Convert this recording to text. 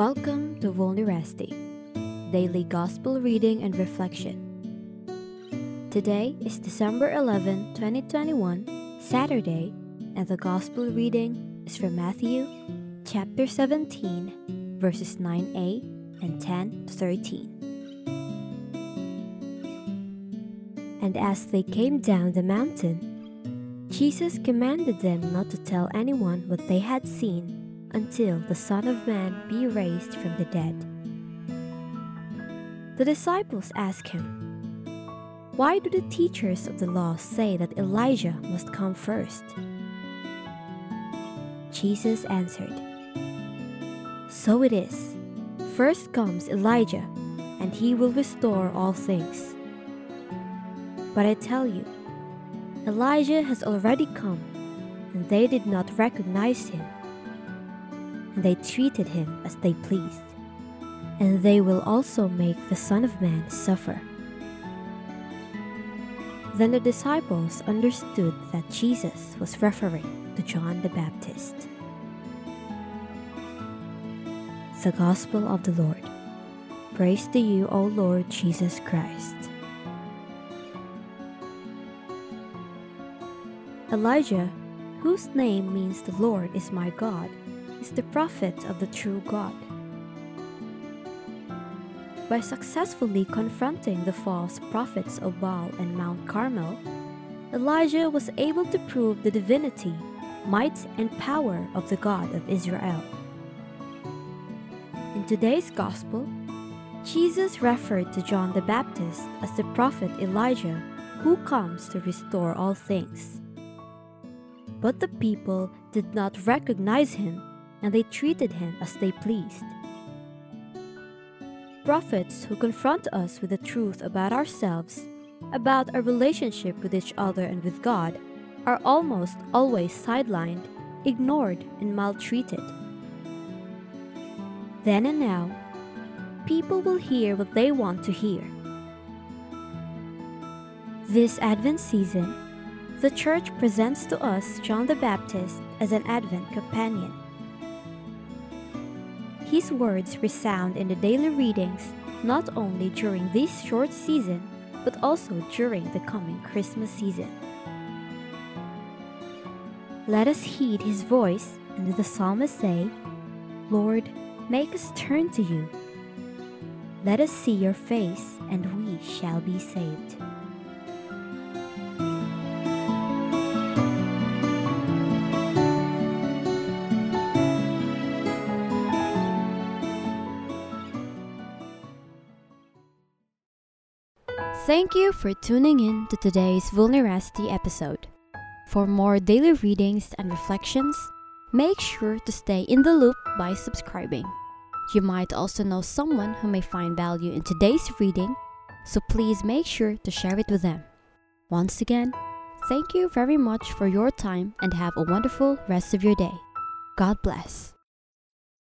Welcome to Vulnerasti, daily gospel reading and reflection. Today is December 11, 2021, Saturday, and the gospel reading is from Matthew chapter 17, verses 9a and 10 to 13. And as they came down the mountain, Jesus commanded them not to tell anyone what they had seen until the Son of Man be raised from the dead. The disciples asked him, Why do the teachers of the law say that Elijah must come first? Jesus answered, So it is. First comes Elijah, and he will restore all things. But I tell you, Elijah has already come, and they did not recognize him they treated him as they pleased. And they will also make the Son of Man suffer. Then the disciples understood that Jesus was referring to John the Baptist. The Gospel of the Lord. Praise to you, O Lord Jesus Christ. Elijah, whose name means the Lord is my God, is the prophet of the true God. By successfully confronting the false prophets of Baal and Mount Carmel, Elijah was able to prove the divinity, might, and power of the God of Israel. In today's Gospel, Jesus referred to John the Baptist as the prophet Elijah who comes to restore all things. But the people did not recognize him and they treated him as they pleased. Prophets who confront us with the truth about ourselves, about our relationship with each other and with God, are almost always sidelined, ignored, and maltreated. Then and now, people will hear what they want to hear. This Advent season, the Church presents to us John the Baptist as an Advent companion. His words resound in the daily readings not only during this short season, but also during the coming Christmas season. Let us heed his voice and the psalmist say, Lord, make us turn to you. Let us see your face, and we shall be saved. Thank you for tuning in to today's Vulnerasti episode. For more daily readings and reflections, make sure to stay in the loop by subscribing. You might also know someone who may find value in today's reading, so please make sure to share it with them. Once again, thank you very much for your time and have a wonderful rest of your day. God bless.